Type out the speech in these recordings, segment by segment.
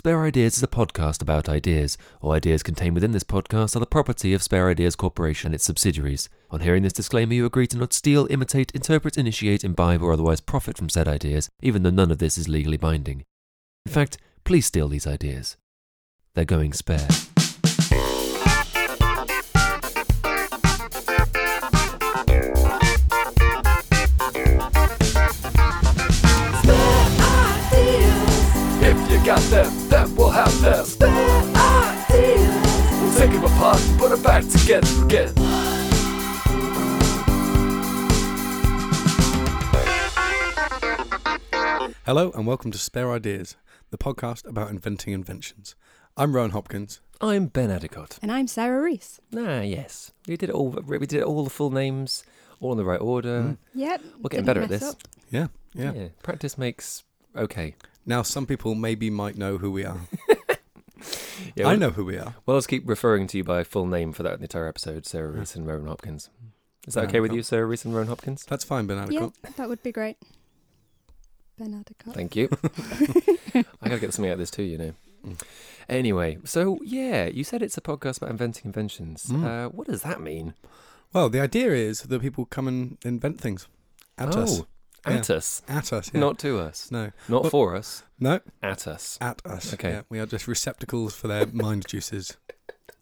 Spare Ideas is a podcast about ideas. All ideas contained within this podcast are the property of Spare Ideas Corporation and its subsidiaries. On hearing this disclaimer, you agree to not steal, imitate, interpret, initiate, imbibe, or otherwise profit from said ideas, even though none of this is legally binding. In fact, please steal these ideas. They're going spare. If you got them, then we'll have them. Spare ideas. We'll take them apart and put them back together again. Hello and welcome to Spare Ideas, the podcast about inventing inventions. I'm Rowan Hopkins. I'm Ben Adicott. And I'm Sarah Reese. Ah, yes. We did it all. We did all the full names, all in the right order. Mm. Yep. We're getting didn't better at this. up. Yeah, yeah, Practice makes okay. Now, some people maybe might know who we are. Yeah, I we'll- know who we are. Well, let's keep referring to you by full name for that entire episode, Sarah Reese and Rowan Hopkins. Is that Ben okay with Adicott. you, Sarah Reese and Rowan Hopkins? That's fine, Ben Yeah, Adicott. that would be great. Ben Thank you. I gotta get something out of this too, you know. Mm. Anyway, so yeah, you said it's a podcast about inventing inventions. Mm. Uh, what does that mean? Well, the idea is that people come and invent things at us. At us, At us, yeah. not to us, No, not Well- for us, no, at us. at us. Okay. Yeah, we are just receptacles for their mind juices.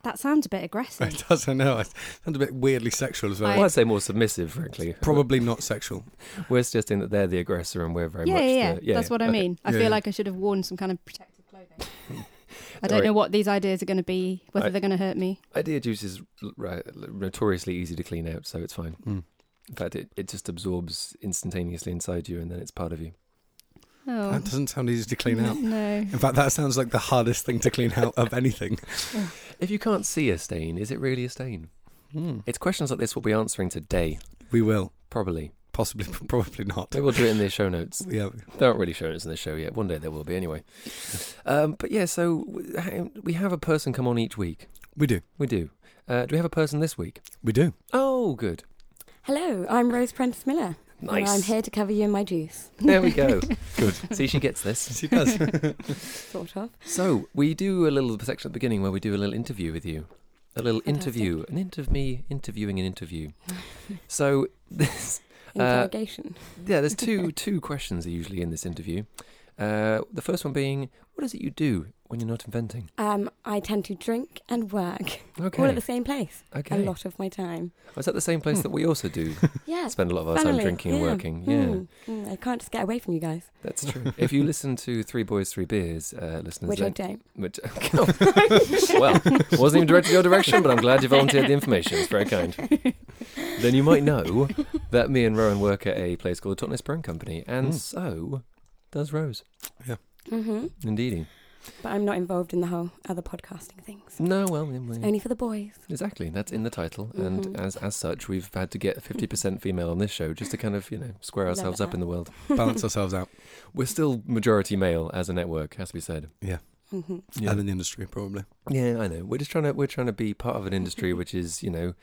That sounds a bit aggressive. It does, I know. It sounds a bit weirdly sexual as well. Well, I'd say more submissive, frankly. Probably not sexual. We're suggesting that they're the aggressor and we're very yeah, much yeah, the yeah. That's what I okay. mean. I feel yeah. like I should have worn some kind of protective clothing. I don't Alright. know what these ideas are going to be, whether Right. they're going to hurt me. Idea juice is right, notoriously easy to clean out, so it's fine. Mm. In fact, it, it just absorbs instantaneously inside you and then it's part of you. Oh. That doesn't sound easy to clean out. No. In fact, that sounds like the hardest thing to clean out of anything. If you can't see a stain, is it really a stain? Mm. It's questions like this we'll be answering today, We will. probably. Possibly, probably not. Maybe we'll do it in the show notes. Yeah. They aren't really show notes in the show yet. One day there will be anyway. Um, but yeah, so we have a person come on each week. We do. We do. Uh, do we have a person this week? We do. Oh, good. Hello, I'm Rose Prentice Miller. and Nice. I'm here to cover you in my juice, There we go. Good. See, she gets this. She does. sort of. So we do a little section at the beginning where we do a little interview with you, a little Fantastic. interview, an interview, me interviewing an interview. so this, Uh, Interrogation. yeah, there's two two questions are usually in this interview. Uh, the first one being, what is it you do when you're not inventing? um, I tend to drink and work Okay, all at the same place okay. a lot of my time. Was that the same place that we also do? Yeah. Spend a lot of our time funnily, drinking and yeah. working. Yeah, Mm, mm, I can't just get away from you guys, that's true. if you listen to Three Boys, Three Beers, uh, listeners, which I then, don't. which, well, wasn't even directed to your direction, but I'm glad you volunteered the information. It's very kind. then you might know that me and Rowan work at a place called the Totnes Brewing Company, and Mm. so does Rose. Yeah hmm Indeedy. But I'm not involved in the whole other podcasting things. No, well, yeah, well, Only for the boys. exactly. That's in the title, and Mhm. as as such, we've had to get 50% female on this show just to kind of you know square ourselves up in the world. Balance ourselves out. We're still majority male as a network, has to be said. hmm Yeah. And in the industry, probably. Yeah, I know. We're just trying to we're trying to be part of an industry which is you know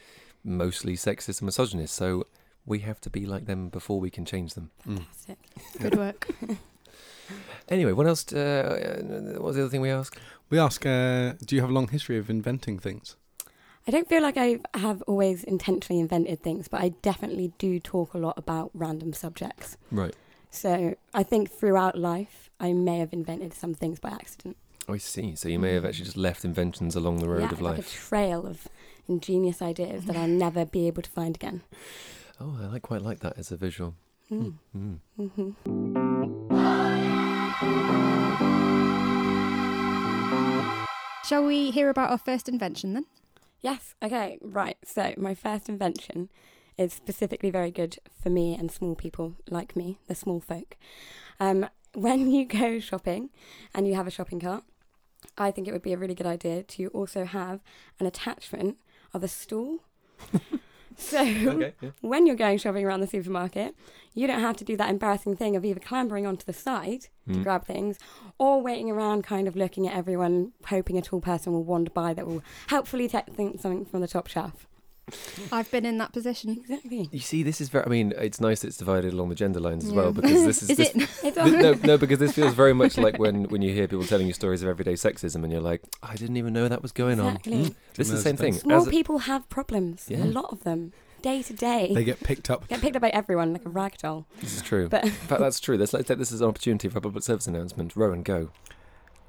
mostly sexist and misogynist. So we have to be like them before we can change them. Mm. Fantastic. Good work. Anyway, what else? Uh, what was the other thing we asked? We ask, uh, do you have a long history of inventing things? I don't feel like I have always intentionally invented things, but I definitely do talk a lot about random subjects. Right. So I think throughout life, I may have invented some things by accident. Oh, I see. So you may have actually just left inventions along the road yeah, of like a trail of ingenious ideas that I'll never be able to find again. Oh, I like quite like that as a visual. Mm. Mm. hmm Shall we hear about our first invention then? Yes. Okay. Right. So my first invention is specifically very good for me and small people like me, the small folk. Um, when you go shopping and you have a shopping cart, I think it would be a really good idea to also have an attachment of a stool. so Okay. Yeah. when you're going shopping around the supermarket, you don't have to do that embarrassing thing of either clambering onto the side to Mm. grab things or waiting around kind of looking at everyone, hoping a tall person will wander by that will helpfully take something from the top shelf. I've been in that position. Exactly. You see, this is very. I mean, it's nice that it's divided along the gender lines as Yeah. well because this is. Is this, it? It's no, no, because this feels very much like when, when you hear people telling you stories of everyday sexism, and you're like, I didn't even know that was going exactly. on. This is the same thing. Small As a- people have problems. Yeah. A lot of them. Day to day. They get picked up. get picked up by everyone like a rag doll. this is true. But In fact, that's true. Let's, let's take this as an opportunity for a public service announcement. Rowan, go.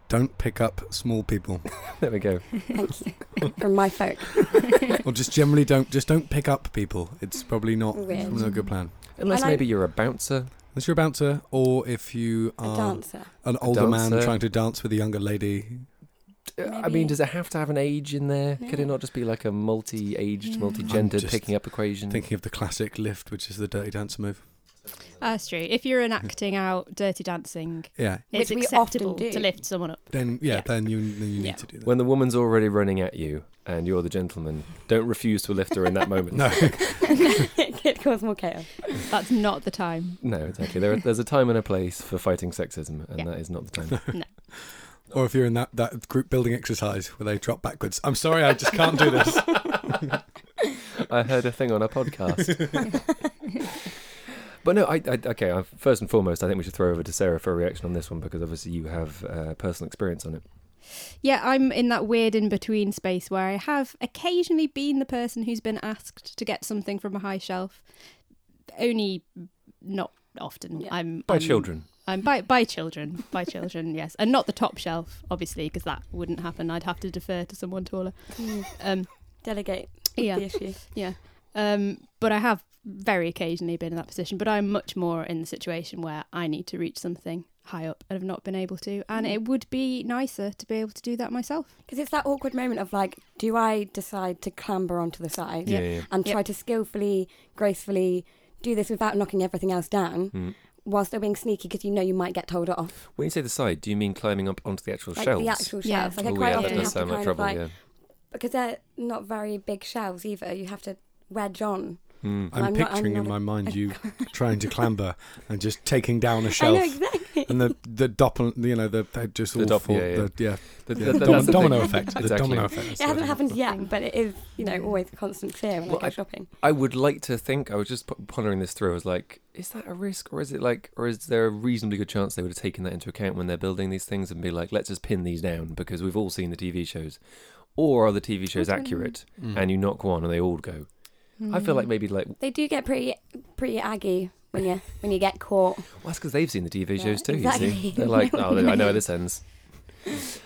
Don't pick up small people, There we go. thank you. From my folk. or just generally don't. Just don't pick up people. It's probably not, Weird. not a good plan. Unless I like- maybe you're a bouncer. Unless you're a bouncer, or if you A are dancer. an older man dancer. trying to dance with a younger lady. Uh, I Maybe- mean, does it have to have an age in there? Could it Yeah. not just be like a multi-aged, Yeah. multi-gendered just picking up equation? Thinking of the classic lift, which is the dirty dancer move. Ah, that's true. If you're enacting out dirty dancing, Yeah. it's Which we acceptable often do. to lift someone up. Then yeah, Yeah. then you then you need Yeah. to do that. When the woman's already running at you and you're the gentleman, don't refuse to lift her in that moment. no, it could cause more chaos. That's not the time. No, exactly. There, there's a time and a place for fighting sexism, and Yeah. that is not the time. or if you're in that that group building exercise where they drop backwards. I'm sorry, I just can't do this. I heard a thing on a podcast. But no, I, I okay. I, first and foremost, I think we should throw over to Sarah for a reaction on this one because obviously you have uh, personal experience on it. Yeah, I'm in that weird in between space where I have occasionally been the person who's been asked to get something from a high shelf. Only not often. Yeah. I'm By I'm- children. I'm by by children, by children, yes, and not the top shelf, obviously, because that wouldn't happen. I'd have to defer to someone taller. Um, Delegate yeah, the issue. yeah. Um, but I have very occasionally been in that position. But I'm much more in the situation where I need to reach something high up and have not been able to. And Mm. it would be nicer to be able to do that myself. Because it's that awkward moment of like, do I decide to clamber onto the side Yeah, yeah. and Yep. try to skillfully, gracefully do this without knocking everything else down, Mm. while still being sneaky because you know you might get told off. When you say the side, do you mean climbing up onto the actual Like shelves? the actual Yeah. shelves. Like I oh, quite yeah, often that have does to sound kind like trouble. of like yeah. because they're not very big shelves either. You have to wedge on. Mm. I'm, I'm not- I'm picturing not in a- my mind you trying to clamber and just taking down a shelf. know exactly. And the the doppel, you know, the they just The all dop- fall, yeah, yeah. The, yeah, Th- yeah, th- dom- the domino thing. effect. The domino effect. It hasn't happened yet, but it is, you know, always a constant fear when Well, I go I- shopping. I would like to think. I was just pondering this through. I was like, is that a risk, or is it like, or is there a reasonably good chance they would have taken that into account when they're building these things and be like, let's just pin these down because we've all seen the TV shows, or are the TV shows accurate Mm. and you knock one and they all go? I feel Mm. like maybe like, They do get pretty, pretty aggy when you when you get caught. Well, that's because they've seen the TV Yeah, shows too. You exactly. see, they're like, oh, I know how this ends.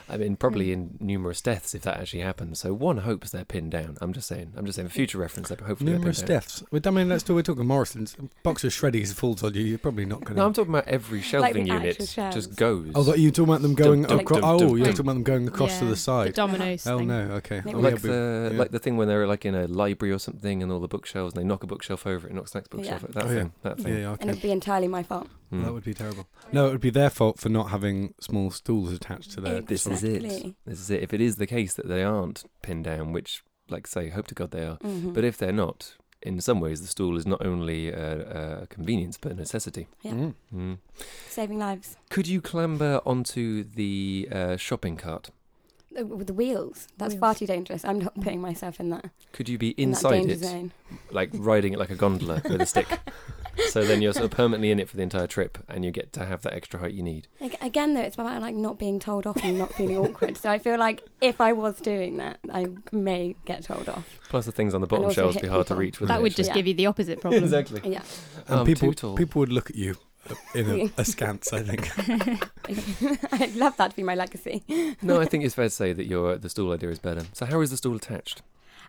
I mean, probably hmm. in numerous deaths if that actually happens. So one hopes they're pinned down. I'm just saying. I'm just saying. For future reference, they're hopefully Numerous they're pinned down. deaths. Well, I mean, let's do. We're talking Morrison's. Box of shreddies falls on you. You're probably not going No, to. I'm talking about every shelving the unit shelves. just goes. Oh, that you talking about them going Dum, dum, across? dum, Oh, dum, you're talking about them going across to the side. The dominoes. oh thing. no, okay. Like Oh, like yeah, the yeah. like the thing when they're like in a library or something and all the bookshelves and they knock a bookshelf over it knocks the next oh, bookshelf Yeah. over that Oh, yeah. thing that yeah, thing yeah, okay. And it'd be entirely my fault. Mm. That would be terrible. No, it would be their fault for not having small stools attached to their. this is it this is it if it is the case that they aren't pinned down which like say hope to god they are Mhm. but if they're not in some ways the stool is not only a, a convenience but a necessity Yeah. Mm. mm. saving lives could you clamber onto the uh, shopping cart Uh, with the wheels, that's far too dangerous. I'm not putting myself in that could you be inside danger it zone. like riding it like a gondola with a stick so then you're sort of permanently in it for the entire trip and you get to have that extra height you need again, though, it's about like not being told off and not feeling awkward. So I feel like if I was doing that, I may get told off. Plus, the things on the bottom also shelves be hard to people. reach. wouldn't That it, would just Yeah. give you the opposite problem. exactly. Yeah, And I'm people too tall. people would look at you uh, in a, askance. I think. I'd love that to be my legacy. no, I think it's fair to say that your the stool idea is better. So, how is the stool attached?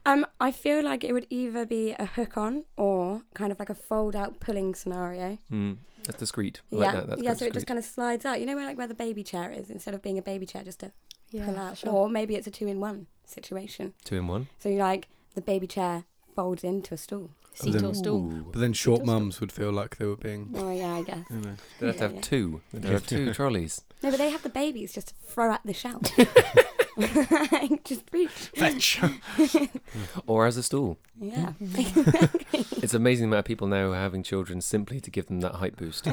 Um, I feel like it would either be a hook on or kind of like a fold out pulling scenario. Mm, that's discreet. I like yeah, that. That's yeah. quite So it just kind of slides out. You know where like where the baby chair is, instead of being a baby chair, just to pull out. sure. Or maybe it's a two in one situation. two in one. So you like the baby chair folds into a stool. Seat then- or stool. But then short does mums would feel like they were being. Oh yeah, I guess. You know. They'd have to have yeah. two. They'd have two trolleys. No, but they have the babies just to throw at the shelf. just reach. Fetch. Or as a stool. Yeah. It's amazing the amount of people now are having children simply to give them that height boost.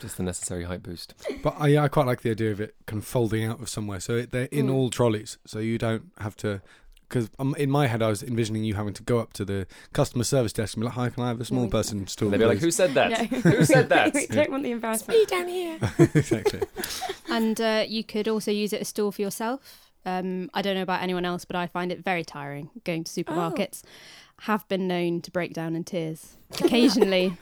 just the necessary height boost. But I, I quite like the idea of it kind of folding out of somewhere. So it, they're in Mm. all trolleys, so you don't have to because um, in my head I was envisioning you having to go up to the customer service desk and be like, "Hi, can I have a small No. person stool?" They'd be like, please?" "Who said that? Yeah. Who said that?" we don't want the embarrassment. Be down here. exactly. And uh, you could also use it as a store for yourself. Um, I don't know about anyone else, but I find it very tiring going to supermarkets. Have been known to break down in tears occasionally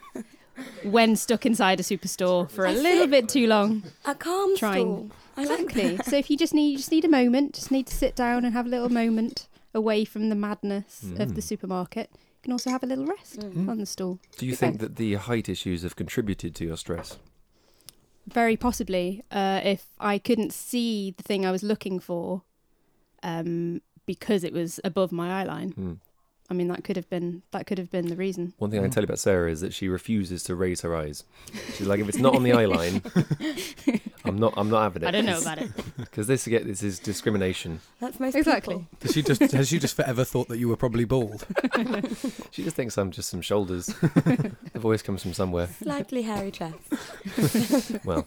when stuck inside a superstore for a I little bit too long. A calm Trying. stool. I like Exactly. that. so if you just need, you just need a moment, just need to sit down and have a little moment away from the madness of the Mm. supermarket. You can also have a little rest Mm. on the stool. Do you Okay. think that the height issues have contributed to your stress? Very possibly, uh, if I couldn't see the thing I was looking for, um, because it was above my eye line. Hmm. I mean, that could have been that could have been the reason. One thing I can Mm. tell you about Sarah is that she refuses to raise her eyes. She's like, if it's not on the eye line, I'm not. I'm not having it. I don't know about it. because this get this is discrimination. That's most Exactly. Does she just has she just forever thought that you were probably bald? She just thinks I'm just some shoulders. the voice comes from somewhere. Slightly hairy chest. Well,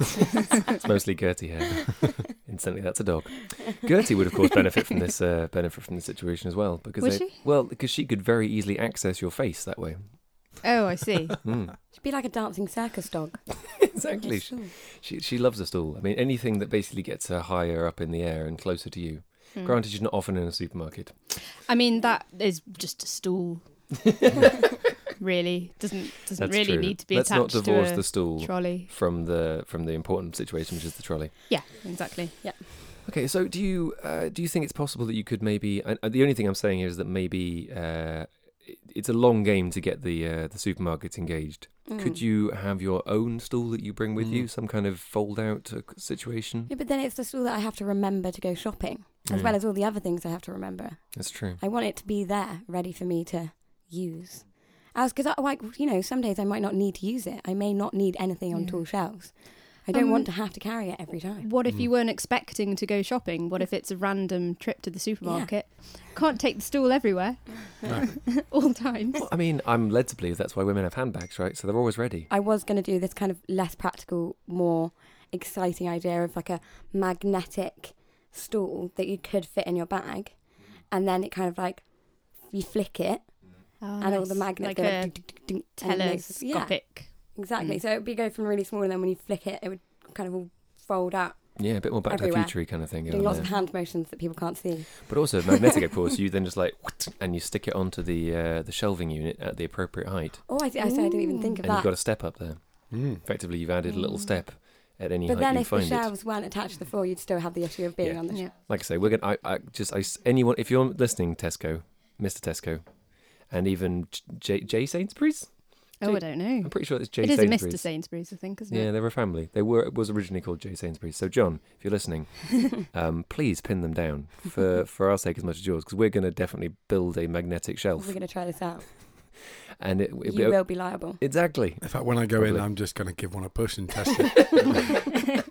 it's mostly Gertie hair. Instantly, that's a dog. Gertie would, of course, benefit from this uh, benefit from the situation as well because Would they, she? well because she could very easily access your face that way. Oh, I see. Mm. Should be like a dancing circus dog. exactly. Stool. She she loves a stool. I mean, anything that basically gets her higher up in the air and closer to you. Hmm. Granted, she's not often in a supermarket. I mean, that is just a stool. really doesn't doesn't That's really true. need to be Let's not attached divorce to a the stool trolley. from the from the important situation, which is the trolley. Yeah, exactly. Yeah. Okay, so do you uh, do you think it's possible that you could maybe? Uh, the only thing I'm saying here is that maybe uh, it- it's a long game to get the uh, the supermarkets engaged. Could Mm. you have your own stool that you bring with you, Mm. some kind of fold out uh, situation? Yeah, but then it's the stool that I have to remember to go shopping, as Mm. well as all the other things I have to remember. That's true. I want it to be there, ready for me to use. As because, I like, you know, some days I might not need to use it. I may not need anything on Yeah. tall shelves. I don't Um, want to have to carry it every time. What if you Mm. weren't expecting to go shopping? What if it's a random trip to the supermarket? Can't take the stool everywhere, No. all times. Well, I mean, I'm led to believe that's why women have handbags, right? So they're always ready. I was going to do this kind of less practical, more exciting idea of like a magnetic stool that you could fit in your bag, and then it kind of like you flick it, Oh, and all the nice. magnets like go a ding, ding, ding, and it makes- yeah, telescopic. Exactly. Mm. So it would be go from really small, and then when you flick it, it would kind of all fold out, Yeah, a bit more back Everywhere. to the future kind of thing. doing going lots on of hand motions that people can't see. But also magnetic, of course. You then just like and you stick it onto the uh, the shelving unit at the appropriate height, Oh, I, see- I, see, I didn't even think of and you've got a step up there. Mm. Effectively, you've added a little Mm. step at any But height then if the find it. shelves weren't attached to the floor, you'd still have the issue of being Yeah. on the Yeah. Like I say, we're gonna. I, I just I s anyone if you're listening, Tesco, Mr. Tesco, and even J, J Sainsbury's. Oh, I don't know. I'm pretty sure it's J It is a Sainsbury's. Mr. Sainsbury's, I think, isn't it? Yeah, they're a family. They were it was originally called J Sainsbury's. So John, if you're listening, um, please pin them down for for our sake as much as yours, because we're going to definitely build a magnetic shelf. We're going to try this out. and it, it You will be liable. exactly. In fact, when I go in, I'm just going to give one a push and test it.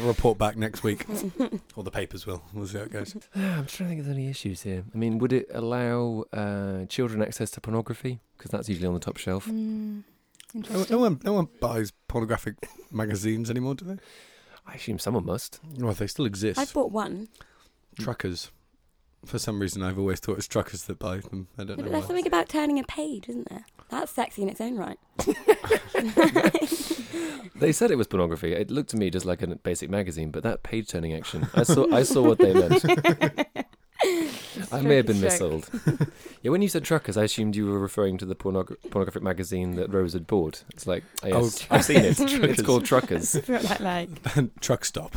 I'll report back next week, or the papers will. We'll see how it goes. I'm trying to think if there's any issues here. I mean, would it allow uh, children access to pornography? Because that's usually on the top shelf. Mm, No, no one, no one buys pornographic magazines anymore, do they? I assume someone must. Well, they still exist. I bought one, truckers. For some reason, I've always thought it's truckers that buy them. I don't Yeah, but know there's why. something about turning a page, isn't there? That's sexy in its own right. They said it was pornography. It looked to me just like a basic magazine, but that page turning action, I saw. I saw what they meant. I may have been Stroke, stroke. missold. yeah, when you said truckers, I assumed you were referring to the pornog- pornographic magazine that Rose had bought. It's like, oh, yes, Oh, I've seen it. Truckers. it's called Truckers. That's what that like. Truck stop.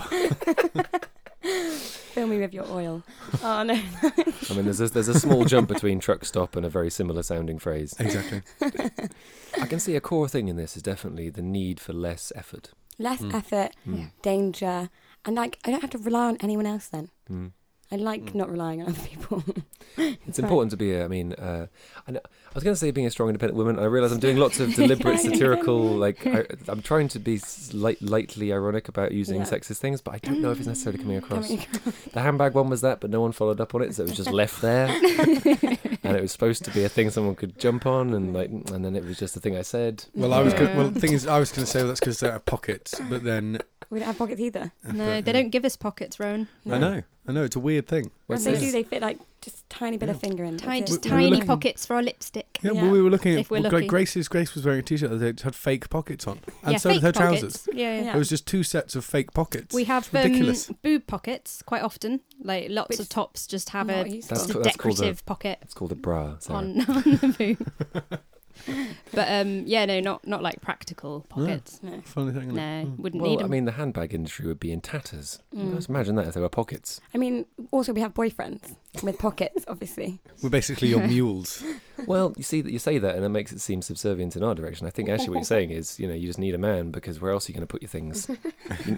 Fill me with your oil. Oh no. I mean, there's a, there's a small jump between truck stop and a very similar sounding phrase. Exactly. I can see a core thing in this is definitely the need for less effort. Less Mm. effort, Mm. Danger, and like I don't have to rely on anyone else. Then Mm. I like Mm. not relying on other people. It's Right. important to be. A, I mean, uh, I, know, I was going to say being a strong, independent woman. I realise I'm doing lots of deliberate satirical. Like I, I'm trying to be slight, lightly ironic about using Yeah. sexist things, but I don't know if it's necessarily coming across. Coming The handbag one was that, but no one followed up on it, so it was just left there. and it was supposed to be a thing someone could jump on, and like, and then it was just a thing I said. Well, I was. Go- Yeah. well, the thing is, I was going to say well, that's because they have pockets, but then We don't have pockets either. No, they don't give us pockets, Rowan. I know. I know. It's a weird thing. What they do, they fit like just tiny bit of finger in. Tiny, just it. We- we tiny looking- pockets for our lipstick. Yeah, Yeah. well, we were looking at If we're like. Grace's. Grace was wearing a t-shirt that had fake pockets on, and yeah, so did her pockets. trousers. Yeah, yeah. Yeah. There was just two sets of fake pockets. We have It's ridiculous. um, boob pockets quite often. Like lots Which of tops just have a just a that's called a- decorative pocket It's called a bra. Sarah. on, on the boob. but um, yeah, no, not not like practical pockets. No. Funny thing. isn't it? No, Mm. wouldn't Well, need I mean, the handbag industry would be in tatters. Mm. Just imagine that if there were pockets. I mean, also we have boyfriends with pockets, obviously. We're basically your mules. Well, you see that you say that, and it makes it seem subservient in our direction. I think actually what you're saying is, you know, you just need a man because where else are you going to put your things? you,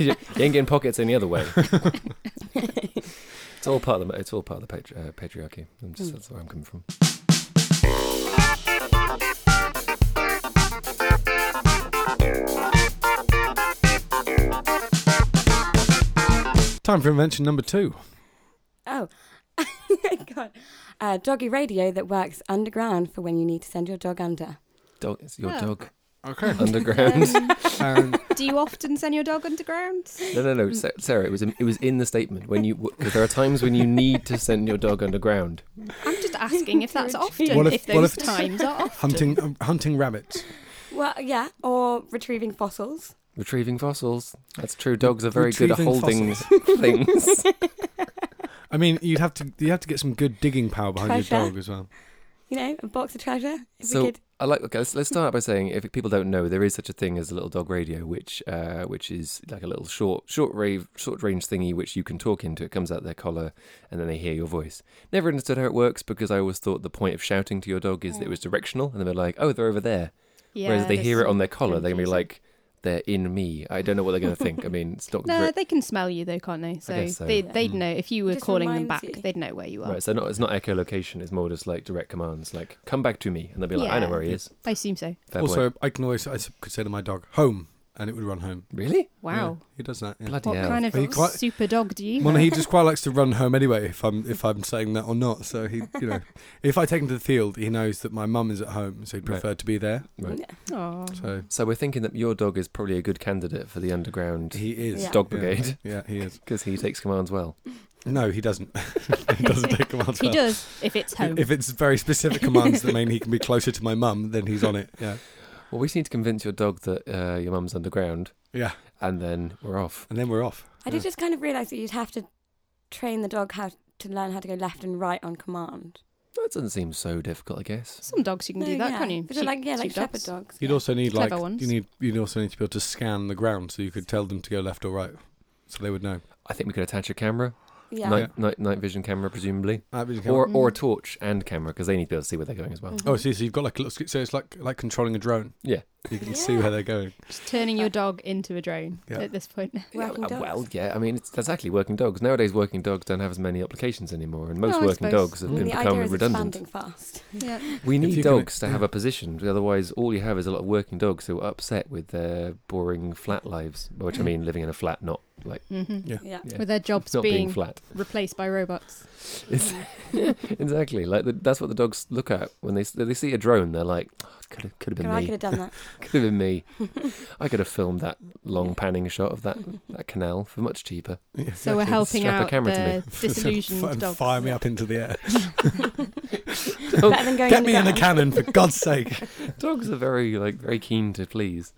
you ain't getting pockets any other way. it's all part of the it's all part of the patri- uh, patriarchy. I'm just, Mm. That's where I'm coming from. Time for invention number two. Oh, God. Uh, doggy radio that works underground for when you need to send your dog under. Dog, it's your Oh. dog Okay. underground. Um, um, do you often send your dog underground? no, no, no, Sa- Sarah. It was in, it was in the statement when you because there are times when you need to send your dog underground. I'm just asking if that's often. What if- if, what those if- times are often. hunting um, hunting rabbits. Well, yeah, or retrieving fossils. Retrieving fossils. That's true. Dogs are very good at Retrieving holding things. I mean, you'd have to you have to get some good digging power behind your Treasure. dog as well. You know, a box of treasure. If So we could, I like. Okay, let's, let's start by saying if people don't know, there is such a thing as a little dog radio, which uh, which is like a little short short rave short range thingy which you can talk into. It comes out their collar, and then they hear your voice. Never understood how it works because I always thought the point of shouting to your dog is that it was directional, and then they're like, oh, they're over there. Yeah, Whereas they hear it on their collar, they're gonna be confusing. like, they're in me. I don't know what they're gonna think. I mean, it's not No, very- they can smell you though, can't they? So, so. They, they'd Mm. know if you were Just calling them back. you. They'd know where you are. Right, so not, it's not echolocation. It's more just like direct commands, like "come back to me," and they'll be like, "I know where he is." I assume so. Fair also, point. I can always I could say to my dog, "Home," and it would run home. Really? Wow. Yeah, he does that. Yeah. Bloody What hell! kind of Are you quite- super dog do you? Well, have? he just quite likes to run home anyway. If I'm if I'm saying that or not, so he you know, if I take him to the field, he knows that my mum is at home, so he'd Right. prefer to be there. Right. yeah. Aw. So So we're thinking that your dog is probably a good candidate for the underground he is Yeah. dog Yeah. brigade Yeah, he is. because he takes commands well. No, he doesn't. he doesn't take commands. he well. does if it's home. If it's very specific commands that mean he can be closer to my mum, then he's on it. Yeah, Well, we just need to convince your dog that uh, your mum's underground, yeah, and then we're off. and then we're off. I did just kind of realise that you'd have to train the dog how to learn how to go left and right on command. That doesn't seem so difficult, I guess. Some dogs you can do that, yeah. can't you? But they're like yeah, like shepherd sheepdogs. dogs. You'd yeah. also need like Clever ones. you need you'd also need to be able to scan the ground, so you could tell them to go left or right, so they would know. I think we could attach a camera, yeah. night, night night vision camera, presumably, That'd be the or camera. or a Mm. torch and camera because they need to be able to see where they're going as well. Mhm. oh, see, so you've got like a little, so it's like like controlling a drone. Yeah. You can see where they're going. Just turning your dog into a drone Yeah. at this point. Working Yeah, uh, dogs. well, yeah. I mean, it's exactly working dogs. Nowadays, working dogs don't have as many applications anymore, and most No, I working suppose. dogs have I mean, been the becoming idea is redundant. expanding fast. Yeah. We If need you can- dogs to have a position, otherwise, all you have is a lot of working dogs who are upset with their boring flat lives. Which I mean, living in a flat, not like hmm Yeah. Yeah. yeah, With their jobs not being being flat. replaced by robots. It's, exactly like the, that's what the dogs look at when they s- they see a drone. They're like, oh, could have could have been I could have done that. Could have been me. I could have filmed that long panning shot of that that canal for much cheaper. Yeah, So we're exactly. helping Strap a out camera to the me. disillusioned and dogs. fire me up into the air. Better than going Get me in the underground. cannon, for God's sake. Dogs are very like very keen to please.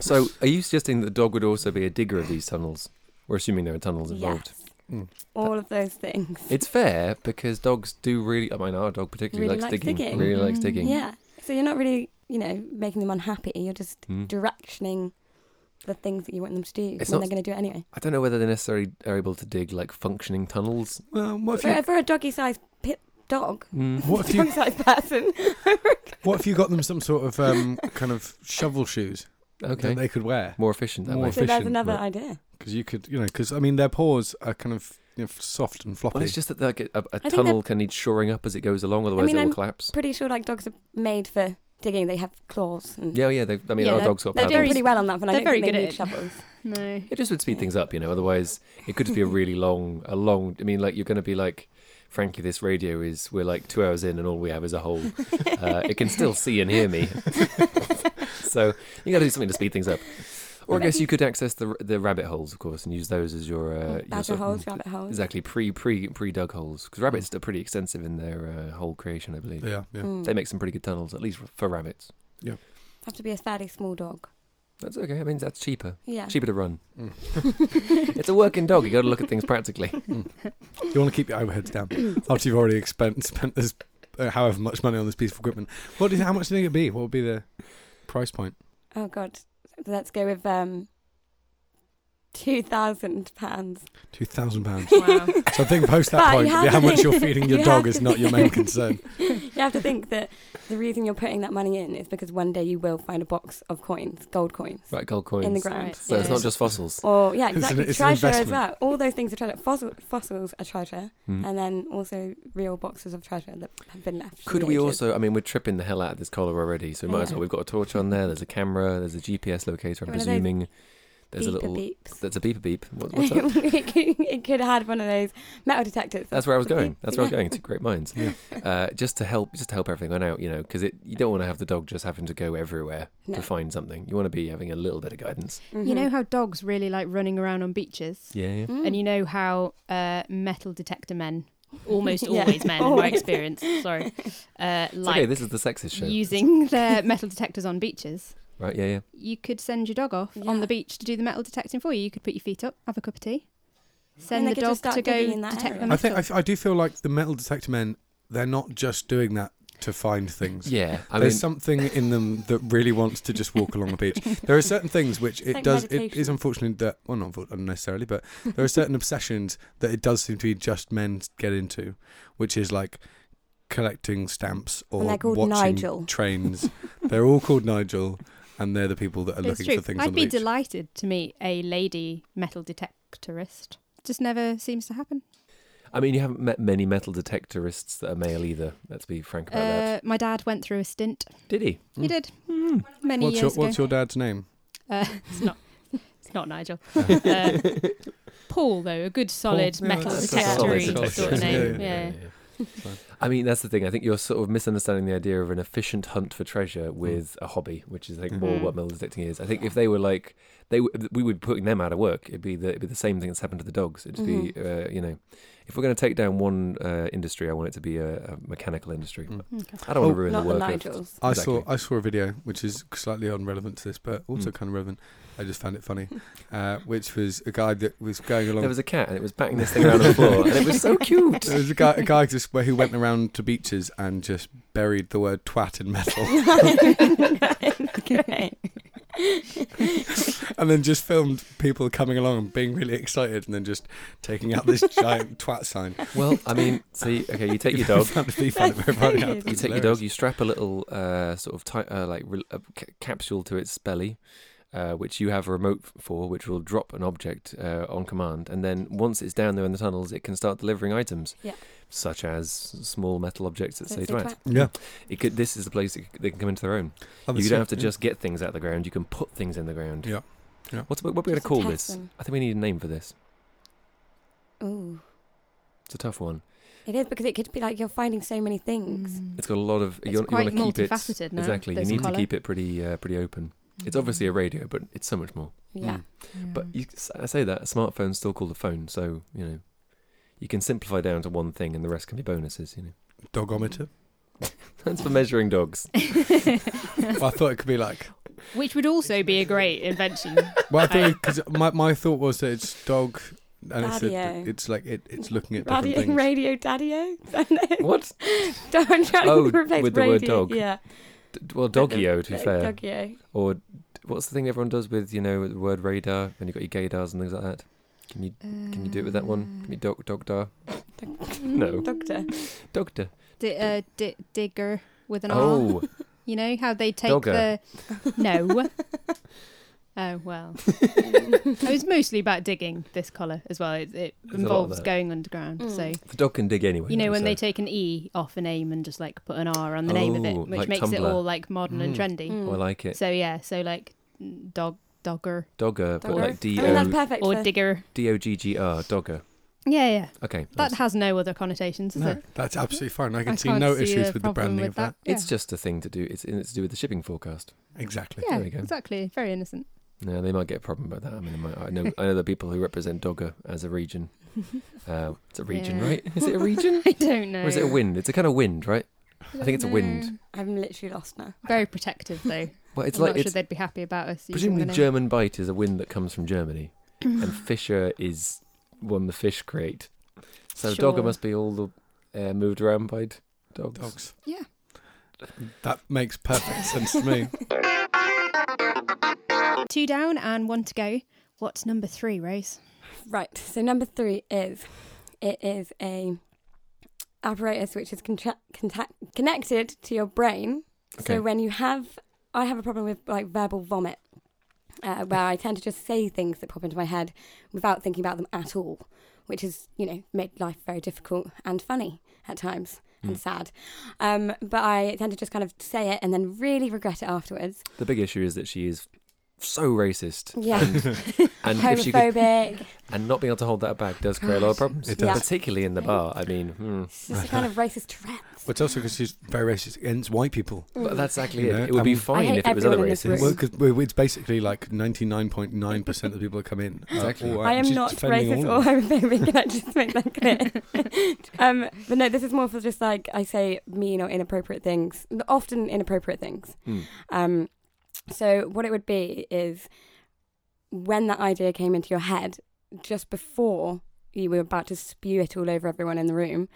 so, are you suggesting that the dog would also be a digger of these tunnels? We're assuming there are tunnels involved. Yes. Mm. All of those things. It's fair because dogs do really. I mean, our dog particularly Really likes, likes digging. digging. Really likes Mm. digging. Yeah. So you're not really, you know, making them unhappy. You're just Mm. directioning the things that you want them to do It's when not- they're going to do it anyway. I don't know whether they necessarily are able to dig like functioning tunnels. Well, what if For, you, for a doggy-sized pit dog, Mm. what if you, dog-sized person, what if you got them some sort of um, kind of shovel shoes Okay. that they could wear? More efficient that More way. so there's another right. idea. Because you could, you know, because I mean, their paws are kind of you know, soft and floppy. Well, it's just that like a, a tunnel can need shoring up as it goes along, otherwise mean, it will I'm collapse. Pretty sure like dogs are made for digging. They have claws. And Yeah, yeah. They, I mean, Yeah, our they're- dogs got They're paddles. doing pretty well on that, but I they're don't very think they good need at it. shovels. No. It just would speed things up, you know. Otherwise, it could just be a really long, a long. I mean, like you're going to be like, frankly, this radio is. We're like two hours in, and all we have is a hole. Uh, it can still see and hear me. so you got to do something to speed things up. Or I guess you could access the the rabbit holes, of course, and use those as your, uh, your Mm, Badger sort of- holes, rabbit holes. Exactly, pre pre pre dug holes because rabbits are pretty extensive in their uh, hole creation, I believe. Yeah, yeah. Mm. They make some pretty good tunnels, at least for, for rabbits. Yeah. Have to be a fairly small dog. That's okay. I mean, that's cheaper. Yeah. Cheaper to run. Mm. it's a working dog. You got to look at things practically. You want to keep your overheads down after you've already spent spent this uh, however much money on this piece of equipment. What do you, how much do you think it'd be? What would be the price point? Oh God. Let's go with um. Two thousand pounds. Two thousand pounds. Wow. So I think post that point, have how much you're feeding your you dog is not your main concern. You have to think that the reason you're putting that money in is because one day you will find a box of coins, gold coins, Right, gold coins. in the ground. Right. So it's not just fossils. Or yeah, It's an- exactly. it's treasure as well. All those things are treasure. Fossil, fossils are treasure, Hmm. and then also real boxes of treasure that have been left. Could we ages. also? I mean, we're tripping the hell out of this collar already, so we might as well. We've got a torch on there. There's a camera. There's a GPS locator. I'm One presuming. There's a little. beeps? There's a beeper beep. What, what's that? it, could, have had one of those metal detectors. That's where I was going. beep- That's where I was going. It's great minds. Yeah. Uh, just to help, just to help everything on out, you know, because it you don't want to have the dog just having to go everywhere No. to find something. You want to be having a little bit of guidance. You know how dogs really like running around on beaches? Yeah. yeah. Mm. And you know how uh, metal detector men, almost Yeah. always men in my experience, sorry, uh, like okay. This is the sexist show. using their metal detectors on beaches. Right. Yeah. Yeah. You could send your dog off on the beach to do the metal detecting for you. You could put your feet up, have a cup of tea, send the dog to go digging in detect the area. I think I, metal. do feel like the metal detector men. They're not just doing that to find things. Yeah. I There's mean, something in them that really wants to just walk along the beach. There are certain things which it like does. It meditation. is unfortunately that well, not unfor- unnecessarily, but there are certain obsessions that it does seem to be just men get into, which is like collecting stamps or And watching Nigel. trains. they're all called Nigel, and they're the people that are It's looking true. for things I'd on be beach. delighted to meet a lady metal detectorist. Just never seems to happen. I mean, you haven't met many metal detectorists that are male either. Let's be frank about Uh, that. my dad went through a stint. Did he? He Mm. did many what's your years ago. What's your dad's name? Uh, it's not. It's not Nigel. Uh, Paul, though, a good solid Yeah, metal that's a sort of name. Yeah, Yeah, Fine. I mean, that's the thing. I think you're sort of misunderstanding the idea of an efficient hunt for treasure Hmm. with a hobby, which is I think more Mhm. what metal detecting is. I think if they were like they, w- we would be putting them out of work. It'd be the it'd be the same thing that's happened to the dogs. It'd be uh, you know, if we're going to take down one uh, industry, I want it to be a, a mechanical industry. Mm. Okay. I don't want Oh, to ruin Not the the work. of- Nigels. I Exactly. saw I saw a video which is slightly unrelevant to this, but also Mm. kind of relevant. I just found it funny, uh, which was a guy that was going along. There was a cat and it was batting this thing around on the floor, and it was so cute. There was a guy, a guy just where he went around to beaches and just buried the word twat in metal, and then just filmed people coming along and being really excited, and then just taking out this giant twat sign. Well, I mean, see, okay, you take your dog. found it, he found it very funny. You take your dog, you strap a little uh, sort of tight, uh, like re- a capsule to its belly, uh, which you have a remote for, which will drop an object uh, on command, and then once it's down there in the tunnels, it can start delivering items, Yeah. Such as small metal objects that So say say twat. twat. Yeah, It could. This is the place it, they can come into their own. Oh, you don't have to yeah. just get things out of the ground. You can put things in the ground. Yeah. Yeah. What's what, what are we going to call this? them. I think we need a name for this. Ooh. It's a tough one. It is because it could be like you're finding so many things. Mm. It's got a lot of. It's you, you quite want to keep it multifaceted now, exactly. You this need to keep it pretty uh, pretty open. It's obviously a radio, but it's so much more. Yeah. Mm. But you, I say that a smartphone's still called a phone, so you know you can simplify down to one thing, and the rest can be bonuses. You know, dogometer. that's for measuring dogs. well, I thought it could be like. Which would also be a great invention. Well, I thought because my my thought was that it's dog, and it's, a, it's like it, it's looking at different Radio, things. radio daddy-o. What? Don't try Oh, to replace with the word dog. Yeah. D- well, doggy-o, to be uh, uh, fair. Doggy-o. Or what's the thing everyone does with you know the word radar? Then you have got your gaydars and things like that. Can you can you do it with that one? Can you dog dogdar? No. Doctor. Dogda. Di- uh, di- digger with an R. Oh, You know how they take Dogger. the no. oh well, it was mostly about digging this collar as well. It, it There's a lot of involves going underground. Mm. So the dog can dig anyway. you know though, when they take an E off a name and just like put an R on the name of it, Oh, which like makes it all like modern and Mm. trendy. Mm. Oh, I like it. So yeah, so like dog dogger Dogger, but Dogger. like D I mean, that's O perfect or for digger. D O G G R. Dogger. Yeah, yeah. Okay. That nice. has no other connotations, does No, it? that's absolutely fine. I can I see can't no see issues with the problem branding with of that. that. It's Yeah. just a thing to do. It's, it's to do with the shipping forecast. Exactly. Yeah, There we go. exactly. Very innocent. No, they might get a problem about that. I mean, they might, I know I know the people who represent Dogger as a region. Uh, it's a region, Yeah. right? Is it a region? I don't know. Or is it a wind? It's a kind of wind, right? I think it's a wind. I'm literally lost now. Very protective though. Well, it's I'm like not it's sure they'd be happy about us. presumably the. German Bight is a wind that comes from Germany, and Fisher is one the fish create. So Dogger must be all the uh, moved around by d- dogs. Dogs. Yeah. That makes perfect sense to me. Two down and one to go. What's number three, Rose? Right. So number three is it is a apparatus which is contra- contact- connected to your brain. Okay. So when you have, I have a problem with like verbal vomit, uh, where I tend to just say things that pop into my head without thinking about them at all, which has you know made life very difficult and funny at times and Mm. sad. Um, but I tend to just kind of say it and then really regret it afterwards. The big issue is that she is so racist. Yeah. And, and if she could, Homophobic. and not being able to hold that back does create a lot of problems. It does. Particularly in the bar. I mean, hmm. It's just a kind of racist Tourette's. But it's also because she's very racist against white people. But that's exactly You it. know, It would be um, fine if it was other everyone races. Well, because it's basically like 99.9% of the people that come in. Exactly. all white, I am she's not racist or homophobic. Can I just make that clear? um, but no, this is more for just like I say mean or inappropriate things, often inappropriate things. Hmm. Um, so what it would be is when that idea came into your head, just before you were about to spew it all over everyone in the room,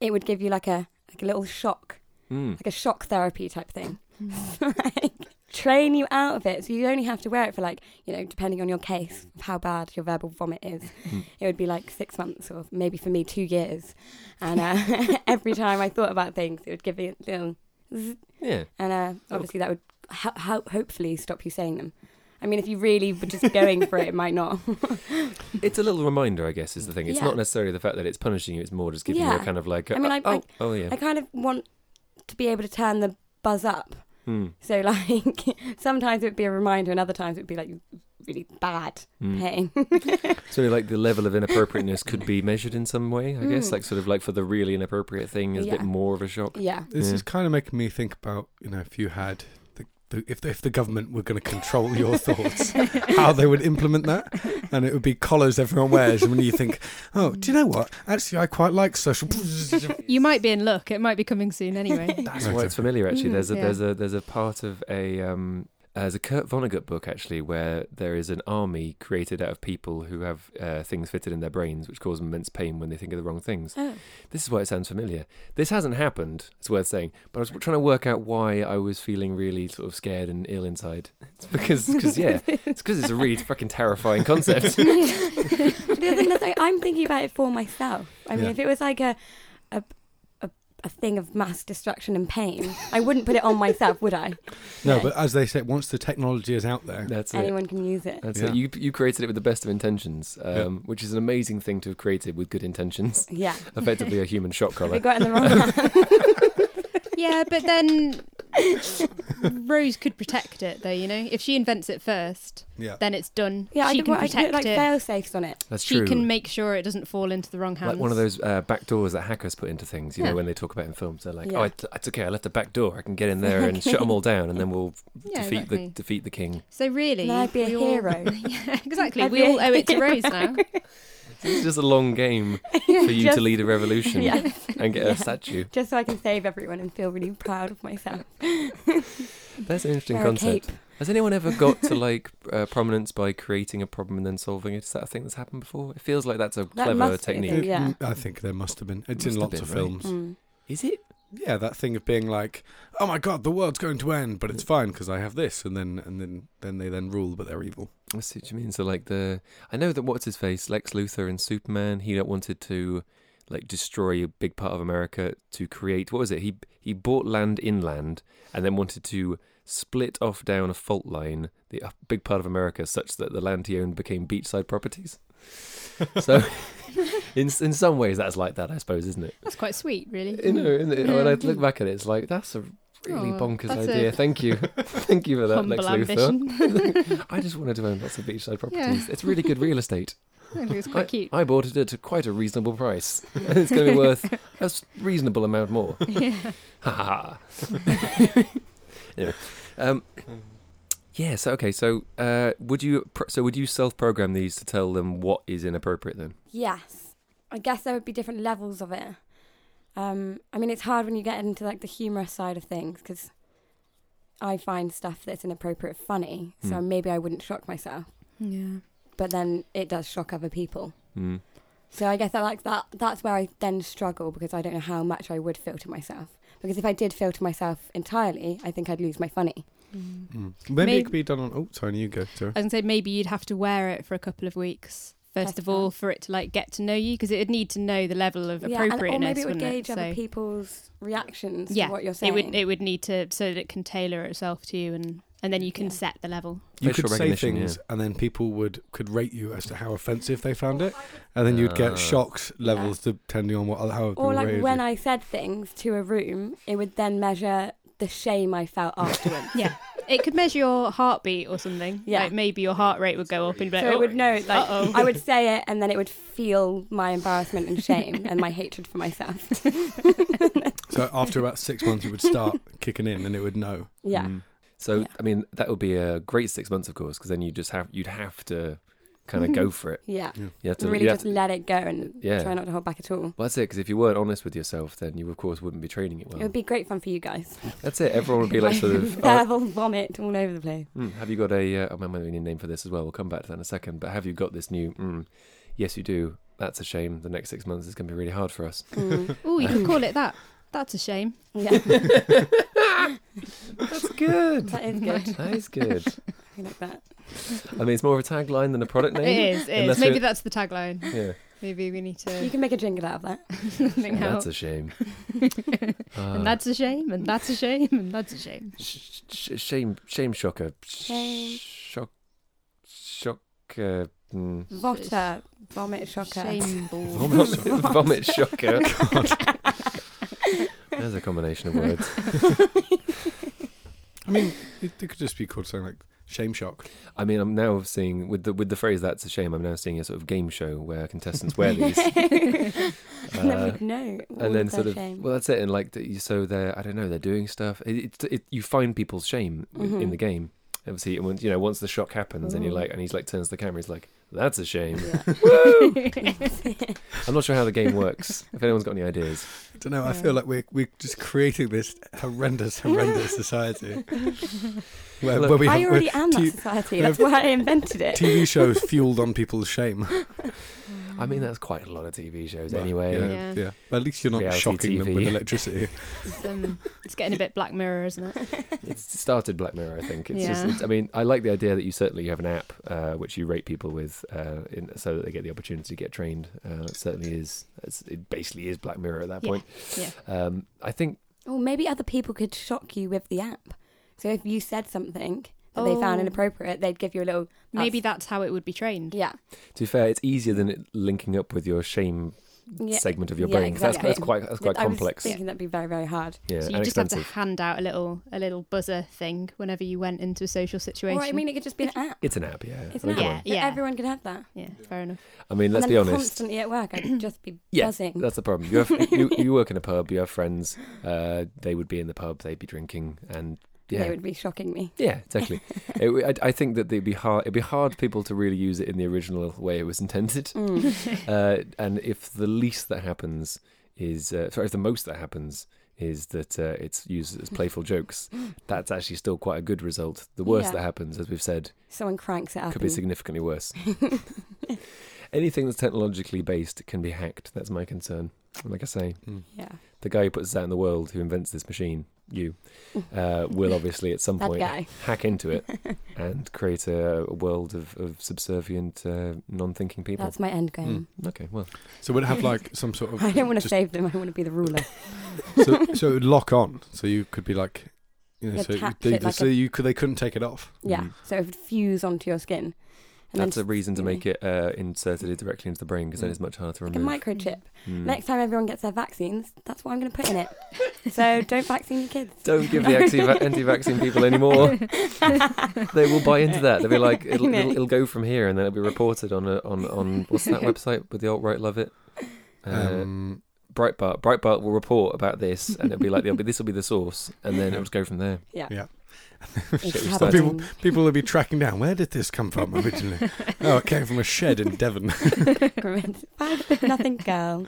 it would give you like a like a little shock, Hmm. like a shock therapy type thing. like train you out of it. So you only have to wear it for like, you know, depending on your case of how bad your verbal vomit is. Hmm. It would be like six months or maybe for me two years. And uh, every time I thought about things, it would give me a little zzz, Yeah. and uh, obviously that would ho- ho- hopefully stop you saying them. I mean, if you really were just going for it, it might not. It's a little reminder, I guess, is the thing. It's Yeah. not necessarily the fact that it's punishing you, it's more just giving you a kind of like, I mean, I- oh, I- oh, yeah. I kind of want to be able to turn the buzz up. Hmm. So, like, sometimes it would be a reminder, and other times it would be like really bad Hmm. pain. So, like, the level of inappropriateness could be measured in some way, I guess. Mm. Like, sort of like for the really inappropriate thing is a bit more of a shock. yeah. This Yeah. is kind of making me think about, you know, if you had, the, the, if, the, if the government were going to control your thoughts, how they would implement that. And it would be collars everyone wears. And when you think, oh, do you know what? Actually, I quite like social. You might be in luck. It might be coming soon anyway. That's why it's familiar. Actually, Mhm. there's a Yeah. there's a there's a part of a um, there's a Kurt Vonnegut book actually where there is an army created out of people who have uh, things fitted in their brains which cause them immense pain when they think of the wrong things. Oh. This is why it sounds familiar. This hasn't happened. It's worth saying, but I was trying to work out why I was feeling really sort of scared and ill inside. It's because because yeah, it's because it's a really fucking terrifying concept. The other thing is, I'm thinking about it for myself. I mean, Yeah. if it was like a, a a a thing of mass destruction and pain, I wouldn't put it on myself, would I? No, but as they say, once the technology is out there, That's it. anyone can use it. That's Yeah. it. You you created it with the best of intentions, um, Yeah. which is an amazing thing to have created with good intentions. Yeah. Effectively, a human shock We collar. got it in the wrong hand. yeah, but then Rose could protect it, though. You know, if she invents it first, yeah. then it's done. Yeah, I she could, can I could protect put like it. fail safes on it. That's she true. can make sure it doesn't fall into the wrong hands. like one of those uh, back doors that hackers put into things, you Yeah. know, when they talk about in films. They're like, Yeah. "Oh, it's, it's okay. I left a back door. I can get in there and shut them all down, and then we'll Yeah, defeat exactly. the defeat the king." So really, And I'd be a all- hero. yeah, exactly. I'd we all owe it to. Rose now. It's just a long game for you Just- to lead a revolution Yeah. and get Yeah. a statue. Just so I can save everyone and feel really proud of myself. That's an interesting Wear concept. Has anyone ever got to like uh, prominence by creating a problem and then solving it? Is that a thing that's happened before? It feels like that's a That clever must be technique. thing. Yeah. Mm, I think there must have been. It's Must in have lots of been, right? films. Mm. Is it? Yeah, that thing of being like, "Oh my god, the world's going to end, but it's fine because I have this," and then and then then they then rule, but they're evil. I see what you mean. So like the I know that what's his face, Lex Luthor and Superman, he wanted to like destroy a big part of America to create what was it? He he bought land inland and then wanted to split off down a fault line, the big part of America, such that the land he owned became beachside properties. So in in some ways that's like that, I suppose, isn't it? That's quite sweet, really. You know, isn't it? when I look back at it, it's like that's a really Oh, bonkers that's a idea. Thank you, thank you for that, Humble Lex Luthor. I just wanted to own lots of beachside properties. It's really good real estate. I think it's quite cute. I bought it at quite a reasonable price. And it's going to be worth a reasonable amount more. yeah. Ha ha ha. Anyway, um, Yeah. So okay. So uh, would you so would you self-program these to tell them what is inappropriate then? Yes. I guess there would be different levels of it. Um, I mean, it's hard when you get into like the humorous side of things because I find stuff that's inappropriate funny. So Hmm. maybe I wouldn't shock myself, Yeah. but then it does shock other people. Mm. So I guess I like that. That's where I then struggle because I don't know how much I would filter myself. Because if I did filter myself entirely, I think I'd lose my funny. Mm. Maybe, Maybe- it could be done on. Oh, sorry, you go. Sarah. I was gonna say maybe you'd have to wear it for a couple of weeks first Test of all it. for it to like get to know you because it would need to know the level of Yeah, and, appropriateness. or maybe it would wouldn't gauge other So- people's reactions Yeah, to what you're It saying. would it would need to so that it can tailor itself to you and and then you can Yeah. set the level. You Facial could say recognition, things, and then people would could rate you as to how offensive they found it, and then you'd Ah. get shocked levels depending on what how or like when you. I said things to a room, it would then measure the shame I felt afterwards. Yeah. It could measure your heartbeat or something. Yeah. Like maybe your heart rate would go up and be like, so oh, it would know, like, uh-oh. I would say it and then it would feel my embarrassment and shame and my hatred for myself. So after about six months, it would start kicking in, and it would know. Yeah. Mm. So Yeah. I mean, that would be a great six months, of course, because then you just have you'd have to kind of go for it. Yeah. You have to really you have just to- let it go and Yeah. try not to hold back at all. well, that's it. Because if you weren't honest with yourself, then you of course wouldn't be training it well. It would be great fun for you guys. That's it. Everyone would be like sort of. oh, vomit all over the place. mm, have you got a? Uh, I might need a name for this as well. We'll come back to that in a second. But have you got this new? Mm, yes, you do. That's a shame. The next six months is going to be really hard for us. Mm. Oh, you can call it that. That's a shame. Yeah, That's good. that is good. That is good. I like that. I mean, it's more of a tagline than a product name. It is. It Unless is. Maybe that's the tagline. Yeah. Maybe we need to You can make a jingle out of that. think how. That's a shame. Ah. and that's a shame. And that's a shame. And that's a shame. Sh- sh- shame, shame shocker. Shame. Shock, shock. Uh, mm. Votter, vomit shocker. Shame ball. Vomit, vomit shocker. There's a combination of words. I mean, it, it could just be called something like shame shock. I mean, I'm now seeing with the with the phrase "that's a shame." I'm now seeing a sort of game show where contestants wear these, and then Uh, we'd know. all and then sort of shame. well, that's it. And like, the- so they're I don't know, they're doing stuff. It, it, it you find people's shame in- in the game. Obviously, and when, you know, once the shock happens, and you're like, and he's like turns to the camera, he's like, "That's a shame." Yeah. I'm not sure how the game works. If anyone's got any ideas, I don't know. I feel like we're we're just creating this horrendous, horrendous society where, Look, where we I have already where am that society. That's why I invented it. TV shows fueled on people's shame. I mean, that's quite a lot of TV shows Well, anyway. yeah, Yeah. yeah. But at least you're not Reality shocking them with electricity. It's, um, it's getting a bit Black Mirror, isn't it? It's started Black Mirror, I think. It's Yeah. just, it's, I mean, I like the idea that you certainly have an app uh, which you rate people with, uh, in, so that they get the opportunity to get trained. Uh, it certainly is. It's, it basically is Black Mirror at that Yeah. point. Yeah. Um, I think Or maybe other people could shock you with the app. So if you said something that they found Oh. inappropriate, they'd give you a little. Maybe that's how it would be trained. Yeah. to be fair, it's easier than it linking up with your shame yeah. segment of your Yeah, brain. 'cause That's, exactly. that's quite that's quite I was thinking that'd be very, very hard. Yeah, So you and just have to hand out a little a little buzzer thing whenever you went into a social situation. Or I mean, it could just be an app. It's an app, yeah. It's I an mean, app. Yeah, yeah. Everyone could have that. yeah, fair enough. I mean, let's and be honest. constantly at work, I'd just be Yeah, buzzing. That's the problem. You have you, you work in a pub. You have friends. Uh, they would be in the pub. They'd be drinking, and yeah, They would be shocking me. yeah, exactly. it, w- I, I think that it'd be hard. It'd be hard for people to really use it in the original way it was intended. Mm. Uh, and if the least that happens is, uh, sorry, if the most that happens is that uh, it's used as playful jokes, that's actually still quite a good result. The worst Yeah. that happens, as we've said, Someone cranks it up. could be and- significantly worse. Anything that's technologically based can be hacked. That's my concern. Like I say, Mm. yeah. the guy who puts this out in the world, who invents this machine, you, uh, will obviously at some point guy. hack into it and create a, a world of, of subservient, uh, non-thinking people. That's my end game. Okay, well, So would it have like some sort of? I don't want to just- save them. I want to be the ruler. So, so it would lock on. So you could be like, you know, You so, attach they, it like so a- you could they couldn't take it off. Yeah. Mm. So it would fuse onto your skin. And that's a reason to you know, make it uh, inserted directly into the brain because then Mm. it's much harder to like a microchip. Mm. Next time everyone gets their vaccines, that's what I'm going to put in it. so don't vaccine your kids. Don't give the anti- anti-vaccine people any more. they will buy into that. They'll be like, it'll, it'll, it'll go from here, and then it'll be reported on a, on on what's that website with the alt right love it. Uh, Um, Breitbart. Breitbart will report about this, and it'll be like, be- this will be the source, and then it'll just go from there. Yeah. Yeah. It's we So people, people will be tracking down. Where did this come from originally? oh, it came from a shed in Devon. Five nothing girl.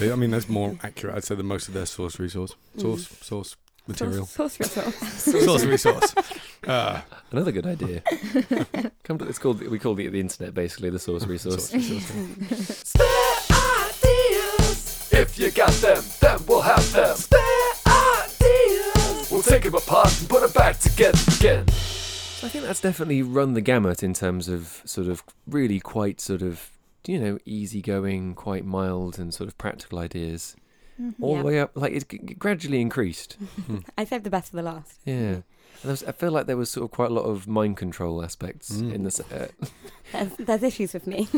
I mean, that's more accurate. I'd say than most of their source resource, source, source material, Source, source resource. source resource. Uh, Another good idea. Come to, it's called we call the, the internet basically the source resource. source resource. Spare ideas. If you got them, then we'll have them. Spare ideas. We'll take them apart and put them back together again. So I think that's definitely run the gamut in terms of sort of really quite sort of you know easygoing, quite mild and sort of practical ideas, all Yeah. the way up. Like it, g- g- gradually increased. I saved the best for the last. Yeah. And there was, I feel like there was sort of quite a lot of mind control aspects Mm. in this. Uh, There's, there's issues with me.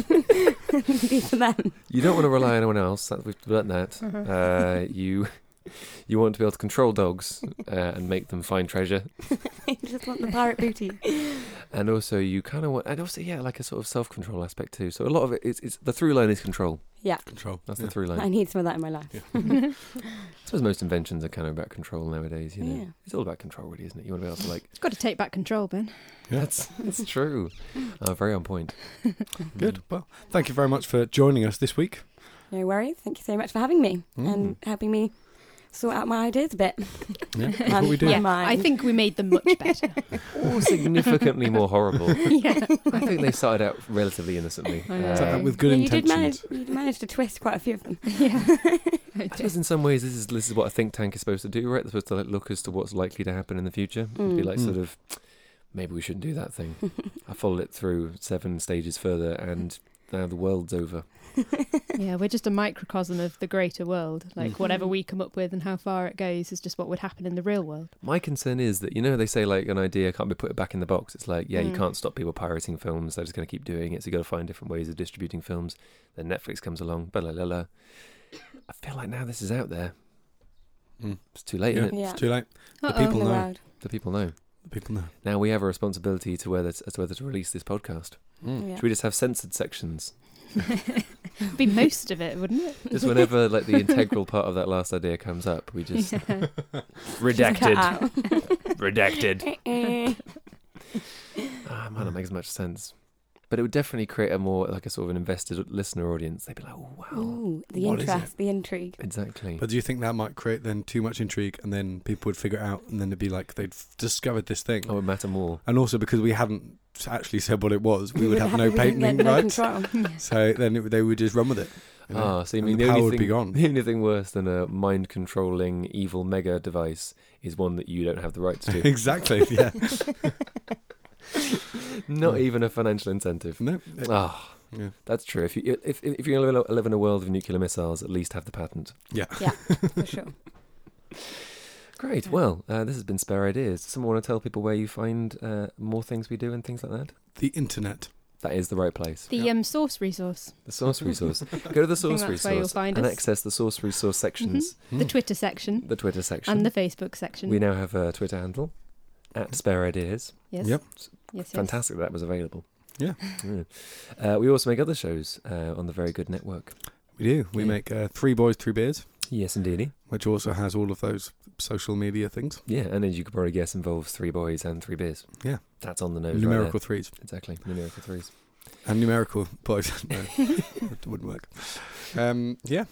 These are them. you don't want to rely on anyone else. That, we've learnt that. Uh-huh. Uh, you you want to be able to control dogs uh, and make them find treasure, you just want the pirate booty. and also you kind of want, and also yeah, like a sort of self control aspect too. So a lot of it is, is the through line is control. Yeah, Control. That's Yeah. the through line. I need some of that in my life. I suppose most inventions are kind of about control nowadays. You know, Yeah. it's all about control, really, isn't it? You want to be able to like. Got to take back control, Ben. Yeah. That's that's true. Uh, very on point. Good. Well, thank you very much for joining us this week. No worries. Thank you so much for having me and helping me sort out my ideas a bit. Yeah, that's And what we do. my Yeah, I think we made them much better. Or significantly more horrible. yeah. I think they started out relatively innocently. I know. Uh, that with good Yeah, you did manage. intentions. You managed to twist quite a few of them. yeah. I suppose in some ways this is this is what a think tank is supposed to do, right? They're supposed to like, look as to what's likely to happen in the future. It'd be Mm. like Mm. sort of maybe we shouldn't do that thing. I followed it through seven stages further, and now the world's over. yeah, we're just a microcosm of the greater world. Like Mm. whatever we come up with and how far it goes is just what would happen in the real world. My concern is that you know they say like an idea can't be put back in the box. It's like yeah, you Mm. can't stop people pirating films. They're just going to keep doing it. So you got to find different ways of distributing films. Then Netflix comes along. Blah, blah, blah, blah. I feel like now this is out there. Mm. It's too late, Yeah. isn't it? Yeah. It's too late. The Uh-oh. people know. world. The people know. The people know. Now we have a responsibility to whether as to whether to release this podcast. Mm. Yeah. Should we just have censored sections? Be most of it, wouldn't it? Just whenever like the integral part of that last idea comes up, we just Yeah. Redacted, redacted. Eh. Ah, might not make as much sense, but it would definitely create a more like a sort of an invested listener audience. They'd be like, "Oh wow, Ooh, the What is interest, the intrigue. exactly." But do you think that might create then too much intrigue, and then people would figure it out, and then it'd be like they'd f- discovered this thing, Oh, it would matter more. and also because we hadn't actually said what it was, we would have no we wouldn't patenting get no rights. So then it, they would just run with it. you know? Ah, so you mean the the, power only would thing, be gone. the only thing worse than a mind controlling evil mega device is one that you don't have the rights to. exactly. Yeah. Not even a financial incentive. No. it- Ah, yeah. that's true. If you if if you're gonna live in a world of nuclear missiles, at least have the patent. Yeah. Yeah, for sure. Great. Well, uh, this has been Spare Ideas. Someone want to tell people where you find uh, more things we do and things like that? The internet. That is the right place. The um, source resource, The source resource. Go to the source that's where you'll resource find and us. access the source resource sections, the Mm. Twitter section, the Twitter section. and the Facebook section. we now have a Twitter handle at Spare Ideas. yes. Yep. Yes, yes. Fantastic that, that was available. Yeah. Yeah. Uh, we also make other shows uh, on the Very Good Network. We do. We Yeah. make uh, Three Boys, Three Beers, Yes, indeedy. which also has all of those social media things. Yeah, and as you could probably guess, involves three boys and three beers. Yeah. That's on the nose. numerical Right threes. Exactly. Numerical threes. And numerical boys. no, it wouldn't work. Um, yeah.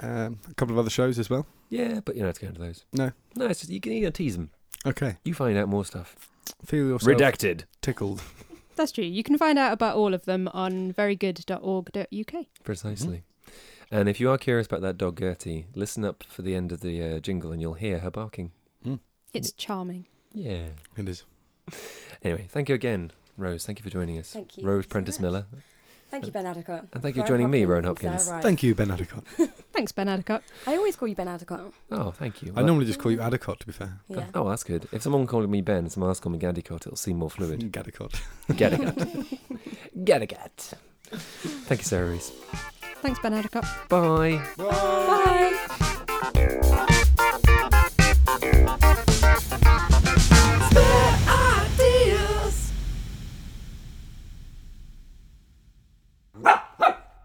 Um, a couple of other shows as well. Yeah, but you don't have to go into those. No. No, it's just, you can you can tease them. Okay. You find out more stuff. Feel yourself Redacted. tickled. That's true. You can find out about all of them on verygood.org.uk. Precisely. And if you are curious about that dog Gertie, listen up for the end of the uh, jingle and you'll hear her barking. It's charming. Yeah. It is. Anyway, thank you again, Rose. Thank you for joining us. Thank you. Rose so Prentice much. Miller. Thank you, Ben Adicott. And thank you for joining me, Rowan and Sarah Hopkins. Wright. Thank you, Ben Adicott. Thanks, Ben Adicott. I always call you Ben Adicott. Oh, thank you. I normally just call you Adicott, to be fair. Yeah. Oh, that's good. If someone called me Ben and someone else called me Gadicott, it'll seem more fluid. Gadicott. Gadicott. Gadicott. Thank you, Sarah Reese. Thanks, Ben Adicott. Bye. Bye.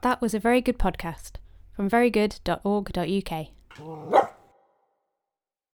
That was a very good podcast from verygood.org.uk.